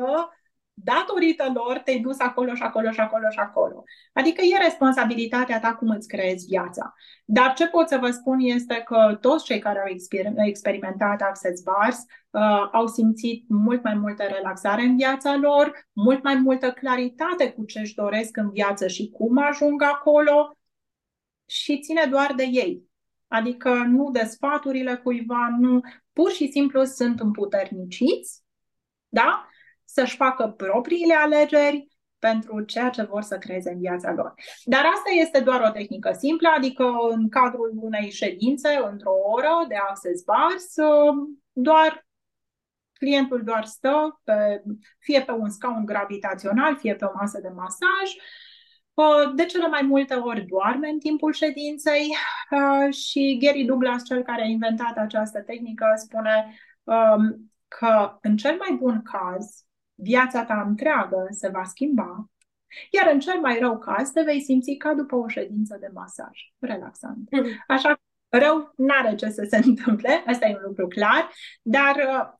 datorită lor te-ai dus acolo și acolo și acolo și acolo. Adică e responsabilitatea ta cum îți creezi viața. Dar ce pot să vă spun este că toți cei care au experimentat Access Bars uh, au simțit mult mai multă relaxare în viața lor, mult mai multă claritate cu ce își doresc în viață și cum ajung acolo și ține doar de ei. Adică nu de sfaturile cuiva, nu, pur și simplu sunt împuterniciți, da? Să-și facă propriile alegeri pentru ceea ce vor să creeze în viața lor. Dar asta este doar o tehnică simplă, adică în cadrul unei ședințe, într-o oră de access bars, doar clientul doar stă pe, fie pe un scaun gravitațional, fie pe o masă de masaj, de cele mai multe ori doarme în timpul ședinței și Gary Douglas, cel care a inventat această tehnică, spune um, că în cel mai bun caz, viața ta întreagă se va schimba, iar în cel mai rău caz te vei simți ca după o ședință de masaj, relaxant. Mm-hmm. Așa rău n-are ce să se întâmple, asta e un lucru clar, dar uh,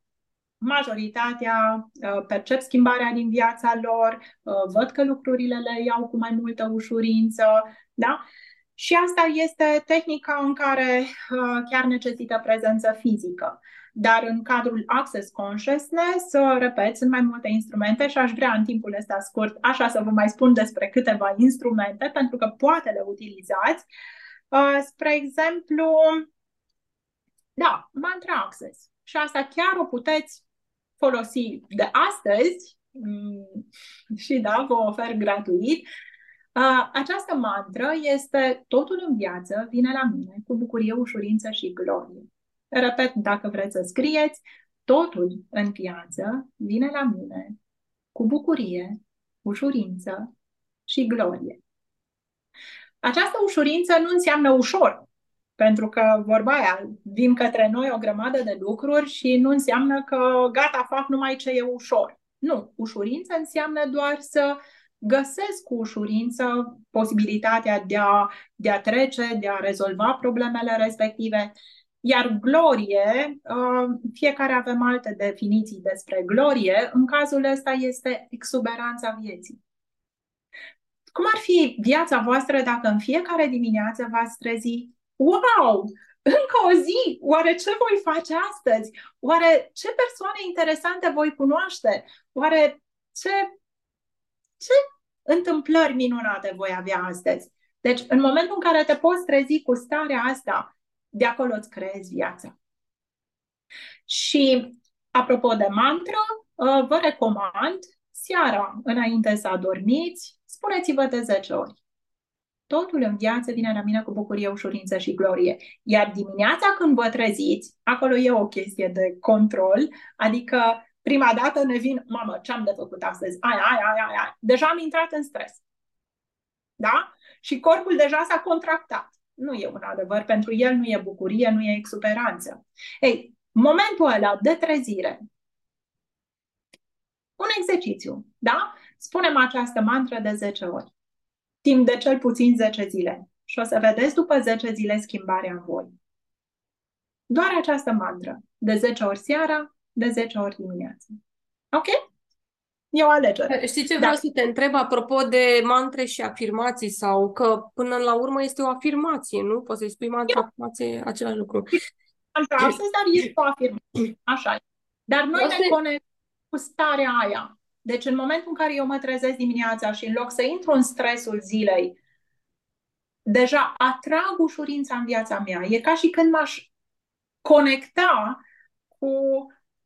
majoritatea uh, percep schimbarea din viața lor, uh, văd că lucrurile le iau cu mai multă ușurință, da? Și asta este tehnica în care chiar necesită prezență fizică. Dar în cadrul Access Consciousness, repet, sunt mai multe instrumente și aș vrea în timpul ăsta scurt așa să vă mai spun despre câteva instrumente, pentru că poate le utilizați. Uh, spre exemplu, da, Mantra Access. Și asta chiar o puteți folosi de astăzi mm, și da, vă ofer gratuit. Uh, această mantră este totul în viață vine la mine cu bucurie, ușurință și glorie. Repet, dacă vreți să scrieți, totul în viață vine la mine cu bucurie, ușurință și glorie. Această ușurință nu înseamnă ușor, pentru că vorba aia, vin către noi o grămadă de lucruri și nu înseamnă că gata, fac numai ce e ușor. Nu, ușurință înseamnă doar să găsesc cu ușurință posibilitatea de a, de a trece, de a rezolva problemele respective. Iar glorie, uh, fiecare avem alte definiții despre glorie, în cazul ăsta este exuberanța vieții. Cum ar fi viața voastră dacă în fiecare dimineață v-ați trezi? Wow! Încă o zi! Oare ce voi face astăzi? Oare ce persoane interesante voi cunoaște? Oare ce, ce întâmplări minunate voi avea astăzi? Deci, în momentul în care te poți trezi cu starea asta, de acolo îți creezi viața. Și, apropo de mantra, uh, vă recomand seara, înainte să adormiți, spuneți-vă de 10 ori. Totul în viață vine la mine cu bucurie, ușurință și glorie. Iar dimineața când vă treziți, acolo e o chestie de control, adică prima dată ne vin, mamă, ce am de făcut astăzi? Aia, aia, aia, aia. Deja am intrat în stres. Da? Și corpul deja s-a contractat. Nu e un adevăr, pentru el nu e bucurie, nu e exuberanță. Ei, momentul ăla de trezire, un exercițiu, da? Spunem această mantră de 10 ori, timp de cel puțin 10 zile. Și o să vedeți după 10 zile schimbarea în voi. Doar această mantră, de 10 ori seara, de 10 ori dimineața. Ok? E o alegere. Știi ce vreau da. să te întreb apropo de mantre și afirmații sau că până la urmă este o afirmație, nu? Poți să-i spui mantra, afirmație, același lucru. Mantra astăzi, dar este o afirmație. Așa Dar noi ne conectăm cu starea aia. Deci în momentul în care eu mă trezesc dimineața și în loc să intru în stresul zilei, deja atrag ușurința în viața mea. E ca și când m-aș conecta cu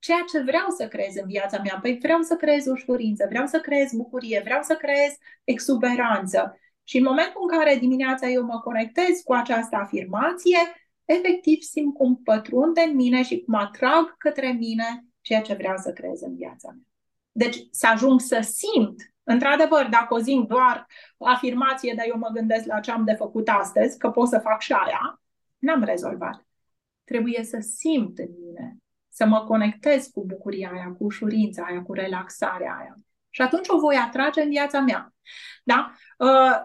ceea ce vreau să creez în viața mea. Păi vreau să creez ușurință, vreau să creez bucurie, vreau să creez exuberanță. Și în momentul în care dimineața eu mă conectez cu această afirmație, efectiv simt cum pătrunde în mine și cum atrag către mine ceea ce vreau să creez în viața mea. Deci să ajung să simt, într-adevăr, dacă o zic doar afirmație, dar eu mă gândesc la ce am de făcut astăzi, că pot să fac și aia, n-am rezolvat. Trebuie să simt în mine, să mă conectez cu bucuria aia, cu ușurința aia, cu relaxarea aia. Și atunci o voi atrage în viața mea. Da? Uh,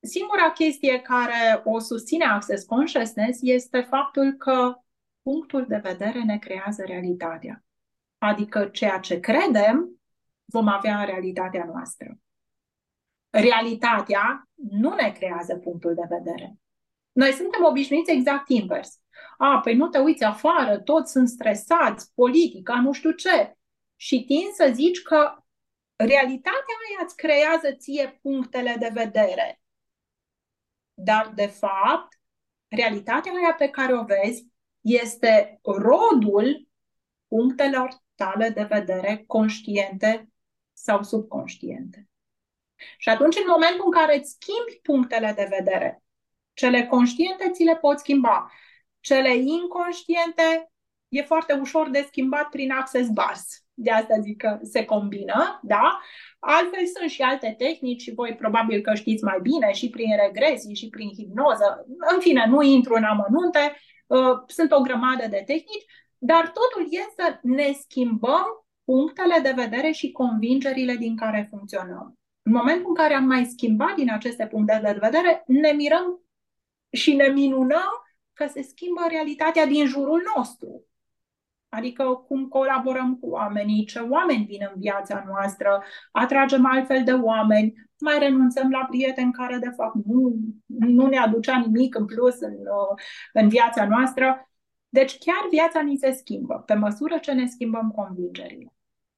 singura chestie care o susține Access Consciousness este faptul că punctul de vedere ne creează realitatea. Adică ceea ce credem vom avea în realitatea noastră. Realitatea nu ne creează punctul de vedere. Noi suntem obișnuiți exact invers. A, păi nu te uiți afară, toți sunt stresați, politica, nu știu ce. Și tin să zici că realitatea aia îți creează ție punctele de vedere. Dar, de fapt, realitatea aia pe care o vezi este rodul punctelor tale de vedere conștiente sau subconștiente. Și atunci, în momentul în care îți schimbi punctele de vedere, cele conștiente ți le poți schimba. Cele inconștiente e foarte ușor de schimbat prin access bars. De asta zic că se combină, da? Altfel sunt și alte tehnici și voi probabil că știți mai bine și prin regresii și prin hipnoză. În fine, nu intru în amănunte, uh, sunt o grămadă de tehnici, dar totul e să ne schimbăm punctele de vedere și convingerile din care funcționăm. În momentul în care am mai schimbat din aceste puncte de vedere, ne mirăm și ne minunăm că se schimbă realitatea din jurul nostru. Adică cum colaborăm cu oamenii, ce oameni vin în viața noastră, atragem altfel de oameni, mai renunțăm la prieteni care de fapt nu, nu ne aducea nimic în plus în, în viața noastră. Deci chiar viața ni se schimbă pe măsură ce ne schimbăm convingerile.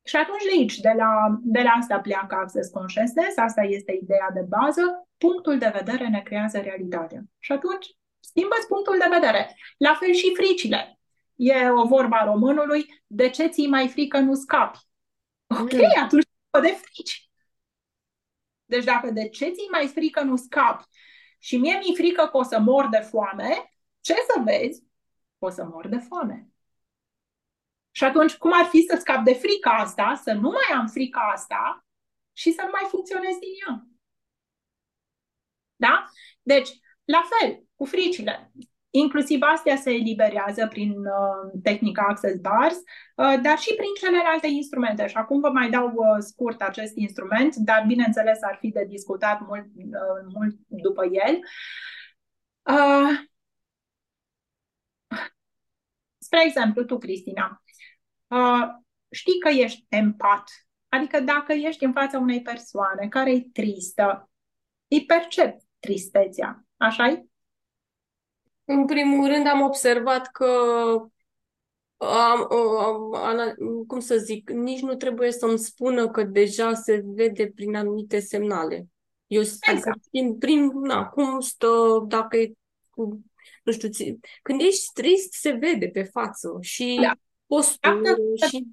Și atunci de aici, de la, de la asta pleacă Access Consciousness, asta este ideea de bază, punctul de vedere ne creează realitatea. Și atunci schimbă punctul de vedere. La fel și fricile. E o vorba românului, de ce ți mai frică nu scapi? Ok, mm. atunci de frici. Deci dacă de ce ți mai frică nu scapi și mie mi-e frică că o să mor de foame, ce să vezi? O să mor de foame. Și atunci, cum ar fi să scap de frica asta, să nu mai am frica asta și să nu mai funcționez din ea? Da? Deci, la fel, cu fricile. Inclusiv astea se eliberează prin uh, tehnica Access Bars, uh, dar și prin celelalte instrumente. Și acum vă mai dau uh, scurt acest instrument, dar bineînțeles ar fi de discutat mult, uh, mult după el. Uh, spre exemplu, tu, Cristina, uh, știi că ești empat, adică dacă ești în fața unei persoane care e tristă, îi percep tristețea, așa -i? În primul rând am observat că am, am, am, cum să zic, nici nu trebuie să-mi spună că deja se vede prin anumite semnale. Eu exact. prin, prin na, cum stă, dacă e cu, nu știu, ți, când ești trist, se vede pe față și da. postură dacă, și...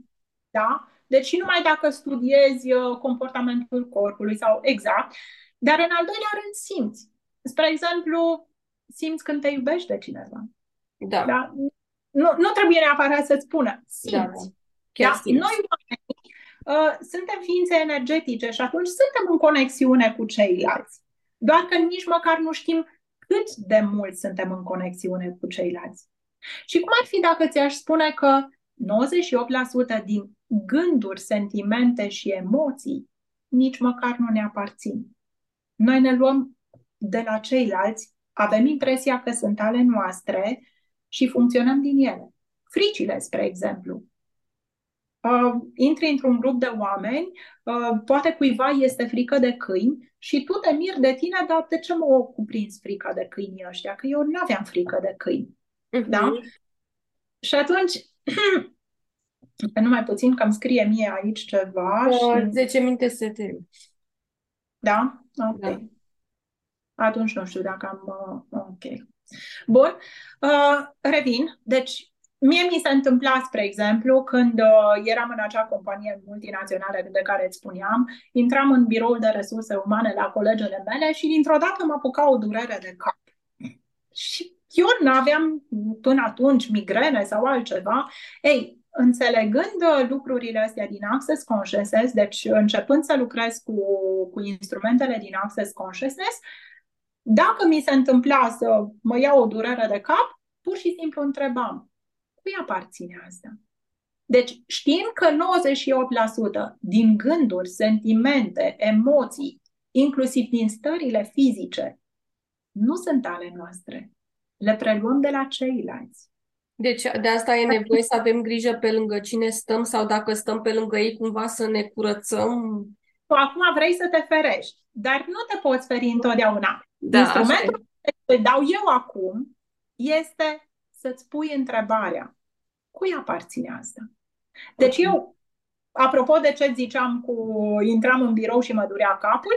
Da, deci și numai dacă studiezi uh, comportamentul corpului sau exact, dar în al doilea rând simți. Spre exemplu, simți când te iubește cineva. Da. da? Nu, nu trebuie neapărat să-ți spună. Simți. Da, da. Chiar da? Simți. Noi oamenii uh, suntem ființe energetice și atunci suntem în conexiune cu ceilalți. Doar că nici măcar nu știm cât de mult suntem în conexiune cu ceilalți. Și cum ar fi dacă ți-aș spune că 98% din gânduri, sentimente și emoții nici măcar nu ne aparțin. Noi ne luăm de la ceilalți avem impresia că sunt ale noastre și funcționăm din ele. Fricile, spre exemplu. Uh, intri într-un grup de oameni, uh, poate cuiva este frică de câini și tu te miri de tine, dar de ce mă cuprins frica de câini ăștia? Că eu nu aveam frică de câini. Uh-huh. Da? Și atunci, pe numai puțin că îmi scrie mie aici ceva. Uh, și... 10 minute să te Da? Ok. Da atunci nu știu dacă am... Uh, ok. Bun. Uh, revin. Deci, mie mi se întâmpla, spre exemplu, când uh, eram în acea companie multinațională de care îți spuneam, intram în biroul de resurse umane la colegele mele și dintr-o dată mă apuca o durere de cap. Și eu nu aveam până atunci migrene sau altceva. Ei, înțelegând uh, lucrurile astea din Access Consciousness, deci începând să lucrez cu, cu instrumentele din Access Consciousness, dacă mi se întâmpla să mă iau o durere de cap, pur și simplu întrebam, cui aparține asta? Deci știm că 98% din gânduri, sentimente, emoții, inclusiv din stările fizice, nu sunt ale noastre. Le preluăm de la ceilalți. Deci de asta e nevoie să avem grijă pe lângă cine stăm sau dacă stăm pe lângă ei cumva să ne curățăm. Acum vrei să te ferești, dar nu te poți feri întotdeauna. Da, Instrumentul pe care dau eu acum este să-ți pui întrebarea. Cui aparține asta? Deci okay. eu, apropo de ce ziceam cu intram în birou și mă durea capul,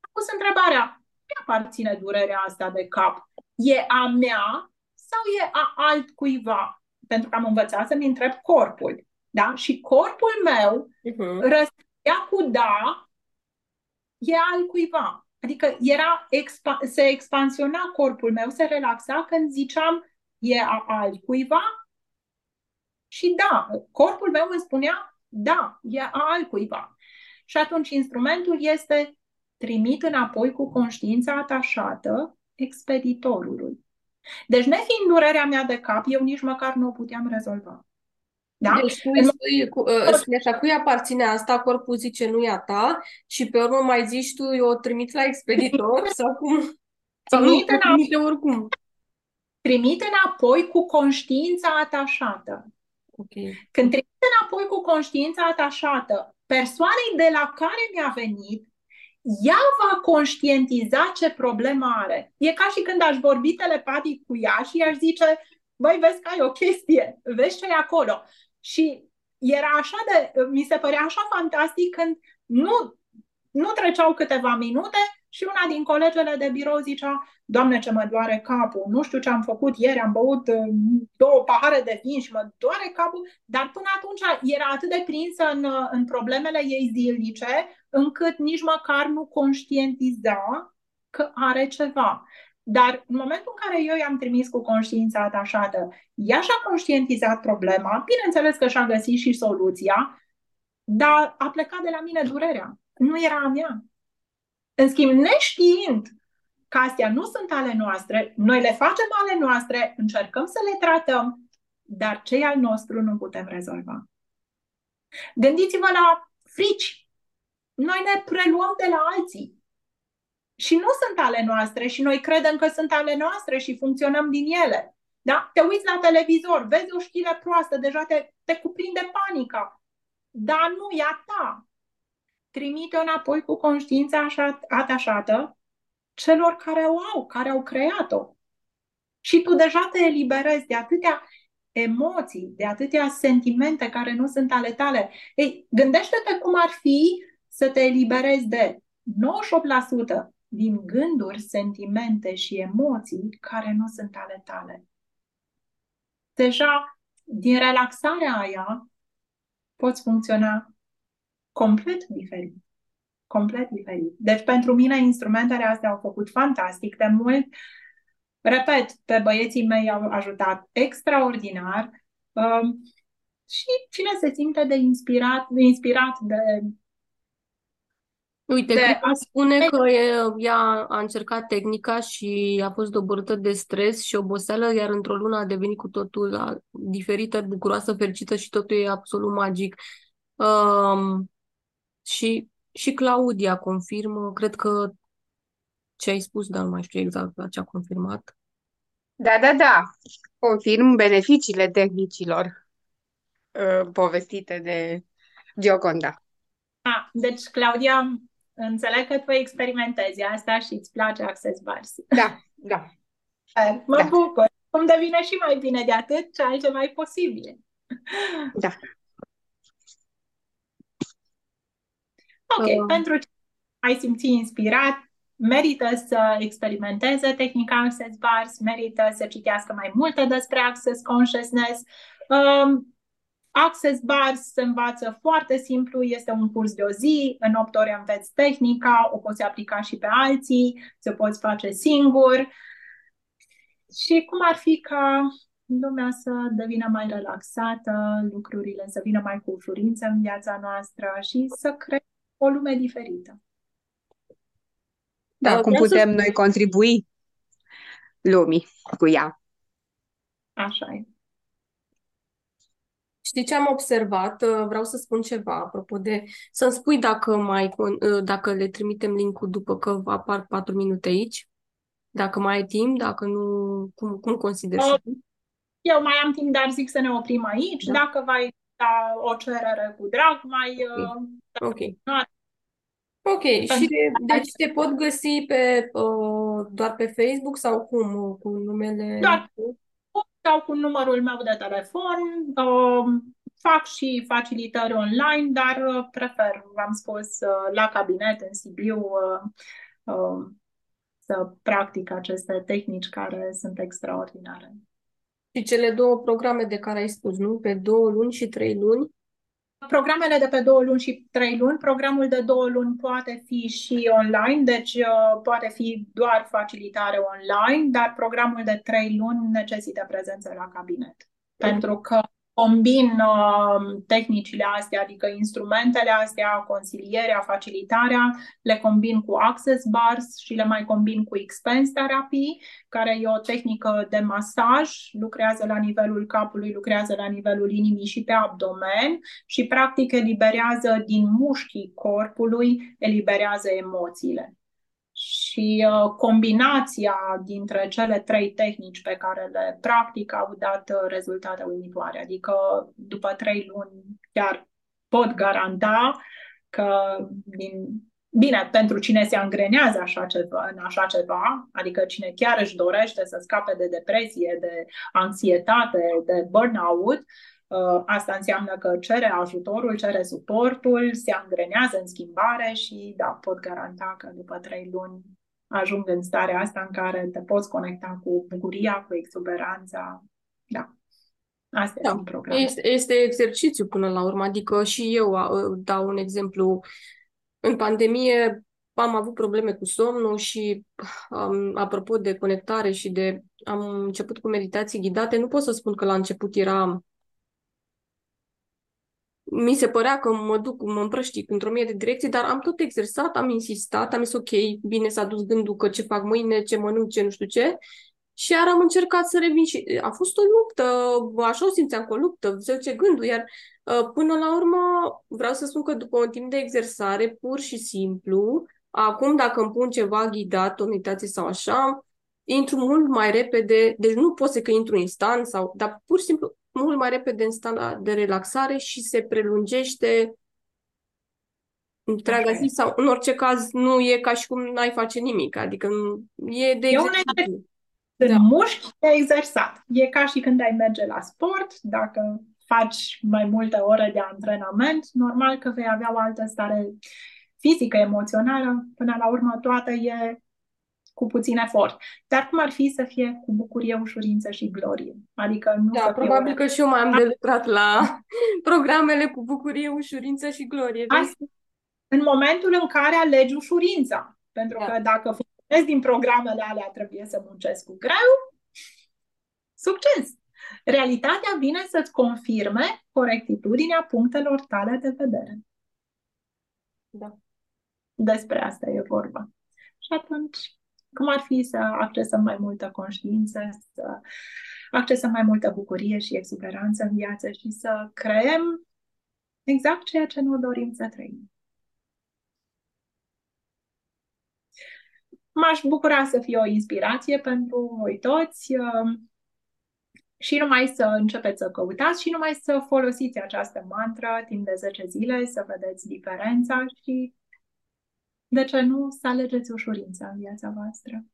am pus întrebarea, cui aparține durerea asta de cap? E a mea sau e a altcuiva? Pentru că am învățat să-mi întreb corpul. Da? Și corpul meu uh-huh. răspundea cu da, e al cuiva. Adică era expa- se expansiona corpul meu, se relaxa când ziceam e a altcuiva și da, corpul meu îmi spunea da, e a altcuiva. Și atunci instrumentul este trimit înapoi cu conștiința atașată expeditorului. Deci, nefiind durerea mea de cap, eu nici măcar nu o puteam rezolva. Da? Deci spui, spui, cu, uh, spui așa, cui aparține asta, corpul zice nu e a ta și pe urmă mai zici tu, eu o trimit la expeditor sau cum? Sau trimite, nu, trimite oricum. Trimite înapoi cu conștiința atașată. Okay. Când trimite înapoi cu conștiința atașată persoanei de la care mi-a venit, ea va conștientiza ce problemă are. E ca și când aș vorbi telepatic cu ea și aș zice, băi, vezi că ai o chestie, vezi ce e acolo. Și era așa de, mi se părea așa fantastic când nu, nu treceau câteva minute și una din colegele de birou zicea, Doamne, ce mă doare capul, nu știu ce am făcut ieri, am băut uh, două pahare de vin și mă doare capul, dar până atunci era atât de prinsă în, uh, în problemele ei zilnice, încât nici măcar nu conștientiza că are ceva. Dar în momentul în care eu i-am trimis cu conștiința atașată, ea și-a conștientizat problema, bineînțeles că și-a găsit și soluția, dar a plecat de la mine durerea. Nu era a mea. În schimb, neștiind că astea nu sunt ale noastre, noi le facem ale noastre, încercăm să le tratăm, dar cei al nostru nu putem rezolva. Gândiți-vă la frici. Noi ne preluăm de la alții și nu sunt ale noastre și noi credem că sunt ale noastre și funcționăm din ele. Da? Te uiți la televizor, vezi o știre proastă, deja te, te cuprinde panica. Dar nu e a ta. Trimite-o înapoi cu conștiința așa, atașată celor care o au, care au creat-o. Și tu deja te eliberezi de atâtea emoții, de atâtea sentimente care nu sunt ale tale. Ei, gândește-te cum ar fi să te eliberezi de 98% din gânduri, sentimente și emoții care nu sunt ale tale. Deja, din relaxarea aia, poți funcționa complet diferit. Complet diferit. Deci, pentru mine, instrumentele astea au făcut fantastic de mult. Repet, pe băieții mei au ajutat extraordinar um, și cine se simte de inspirat, de inspirat de Uite, de... spune că ea a încercat tehnica și a fost dobărâtă de stres și oboseală, iar într-o lună a devenit cu totul diferită, bucuroasă, fericită și totul e absolut magic. Um, și, și Claudia confirmă, cred că ce ai spus, dar nu mai știu exact ce a confirmat. Da, da, da. Confirm beneficiile tehnicilor uh, povestite de Gioconda. Ah, deci, Claudia, înțeleg că tu experimentezi asta și îți place Access Bars. Da, da. Mă da. bucur. Cum devine și mai bine de atât, ce altceva mai posibil. Da. Ok, uh. pentru ce ai simți inspirat, merită să experimenteze tehnica Access Bars, merită să citească mai multe despre Access Consciousness. Um, Access Bars se învață foarte simplu, este un curs de o zi, în 8 ore înveți tehnica, o poți aplica și pe alții, se poți face singur. Și cum ar fi ca lumea să devină mai relaxată, lucrurile să vină mai cu ușurință în viața noastră și să creăm o lume diferită. Da, cum putem să... noi contribui lumii cu ea. Așa e. Știi ce am observat? Uh, vreau să spun ceva apropo de... Să-mi spui dacă, mai, uh, dacă le trimitem link-ul după că apar patru minute aici? Dacă mai ai timp, dacă nu... Cum, cum consideri? Uh, eu mai am timp, dar zic să ne oprim aici. Da. Dacă vai da o cerere cu drag, mai... Ok. Uh, ok. Ok, și deci te pot găsi pe, uh, doar pe Facebook sau cum? Cu numele... Doar sau cu numărul meu de telefon. Uh, fac și facilitări online, dar uh, prefer, v-am spus, uh, la cabinet în Sibiu uh, uh, să practic aceste tehnici care sunt extraordinare. Și cele două programe de care ai spus, nu? Pe două luni și trei luni? Programele de pe două luni și trei luni, programul de două luni poate fi și online, deci uh, poate fi doar facilitare online, dar programul de trei luni necesită prezență la cabinet. Pentru că combin uh, tehnicile astea, adică instrumentele astea, consilierea, facilitarea, le combin cu Access Bars și le mai combin cu Expense Therapy, care e o tehnică de masaj, lucrează la nivelul capului, lucrează la nivelul inimii și pe abdomen și practic eliberează din mușchii corpului, eliberează emoțiile și uh, combinația dintre cele trei tehnici pe care le practic au dat uh, rezultate uimitoare. Adică după trei luni chiar pot garanta că din Bine, pentru cine se angrenează așa ceva, în așa ceva, adică cine chiar își dorește să scape de depresie, de anxietate, de burnout, Uh, asta înseamnă că cere ajutorul, cere suportul, se angrenează în schimbare și da, pot garanta că după trei luni ajung în starea asta în care te poți conecta cu bucuria, cu exuberanța. Da. Asta da. sunt programe. Este, este exercițiu până la urmă, adică și eu uh, dau un exemplu. În pandemie am avut probleme cu somnul și um, apropo de conectare și de am început cu meditații ghidate, nu pot să spun că la început era mi se părea că mă duc, mă împrăștic într-o mie de direcții, dar am tot exersat, am insistat, am zis ok, bine s-a dus gândul că ce fac mâine, ce mănânc, ce nu știu ce. Și iar am încercat să revin și a fost o luptă, așa o simțeam cu o luptă, zic ce gândul, iar uh, până la urmă vreau să spun că după un timp de exersare, pur și simplu, acum dacă îmi pun ceva ghidat, o meditație sau așa, intru mult mai repede, deci nu pot să că intru instant, sau, dar pur și simplu mult mai repede în starea de relaxare și se prelungește întreaga okay. zi sau în orice caz nu e ca și cum n-ai face nimic, adică e de e un da. mușchi de exersat. E ca și când ai merge la sport, dacă faci mai multe ore de antrenament, normal că vei avea o altă stare fizică, emoțională, până la urmă toată e cu puțin efort. Dar cum ar fi să fie cu bucurie, ușurință și glorie? Adică nu da, să probabil că și eu m-am de lucrat la programele cu bucurie, ușurință și glorie. Asta, în momentul în care alegi ușurința. Pentru da. că dacă funcționezi din programele alea, trebuie să muncesc cu greu, succes! Realitatea vine să-ți confirme corectitudinea punctelor tale de vedere. Da. Despre asta e vorba. Și atunci, cum ar fi să accesăm mai multă conștiință, să accesăm mai multă bucurie și exuberanță în viață și să creăm exact ceea ce nu dorim să trăim. M-aș bucura să fie o inspirație pentru voi toți um, și numai să începeți să căutați și numai să folosiți această mantră timp de 10 zile, să vedeți diferența și de ce nu să alegeți ușurința în viața voastră.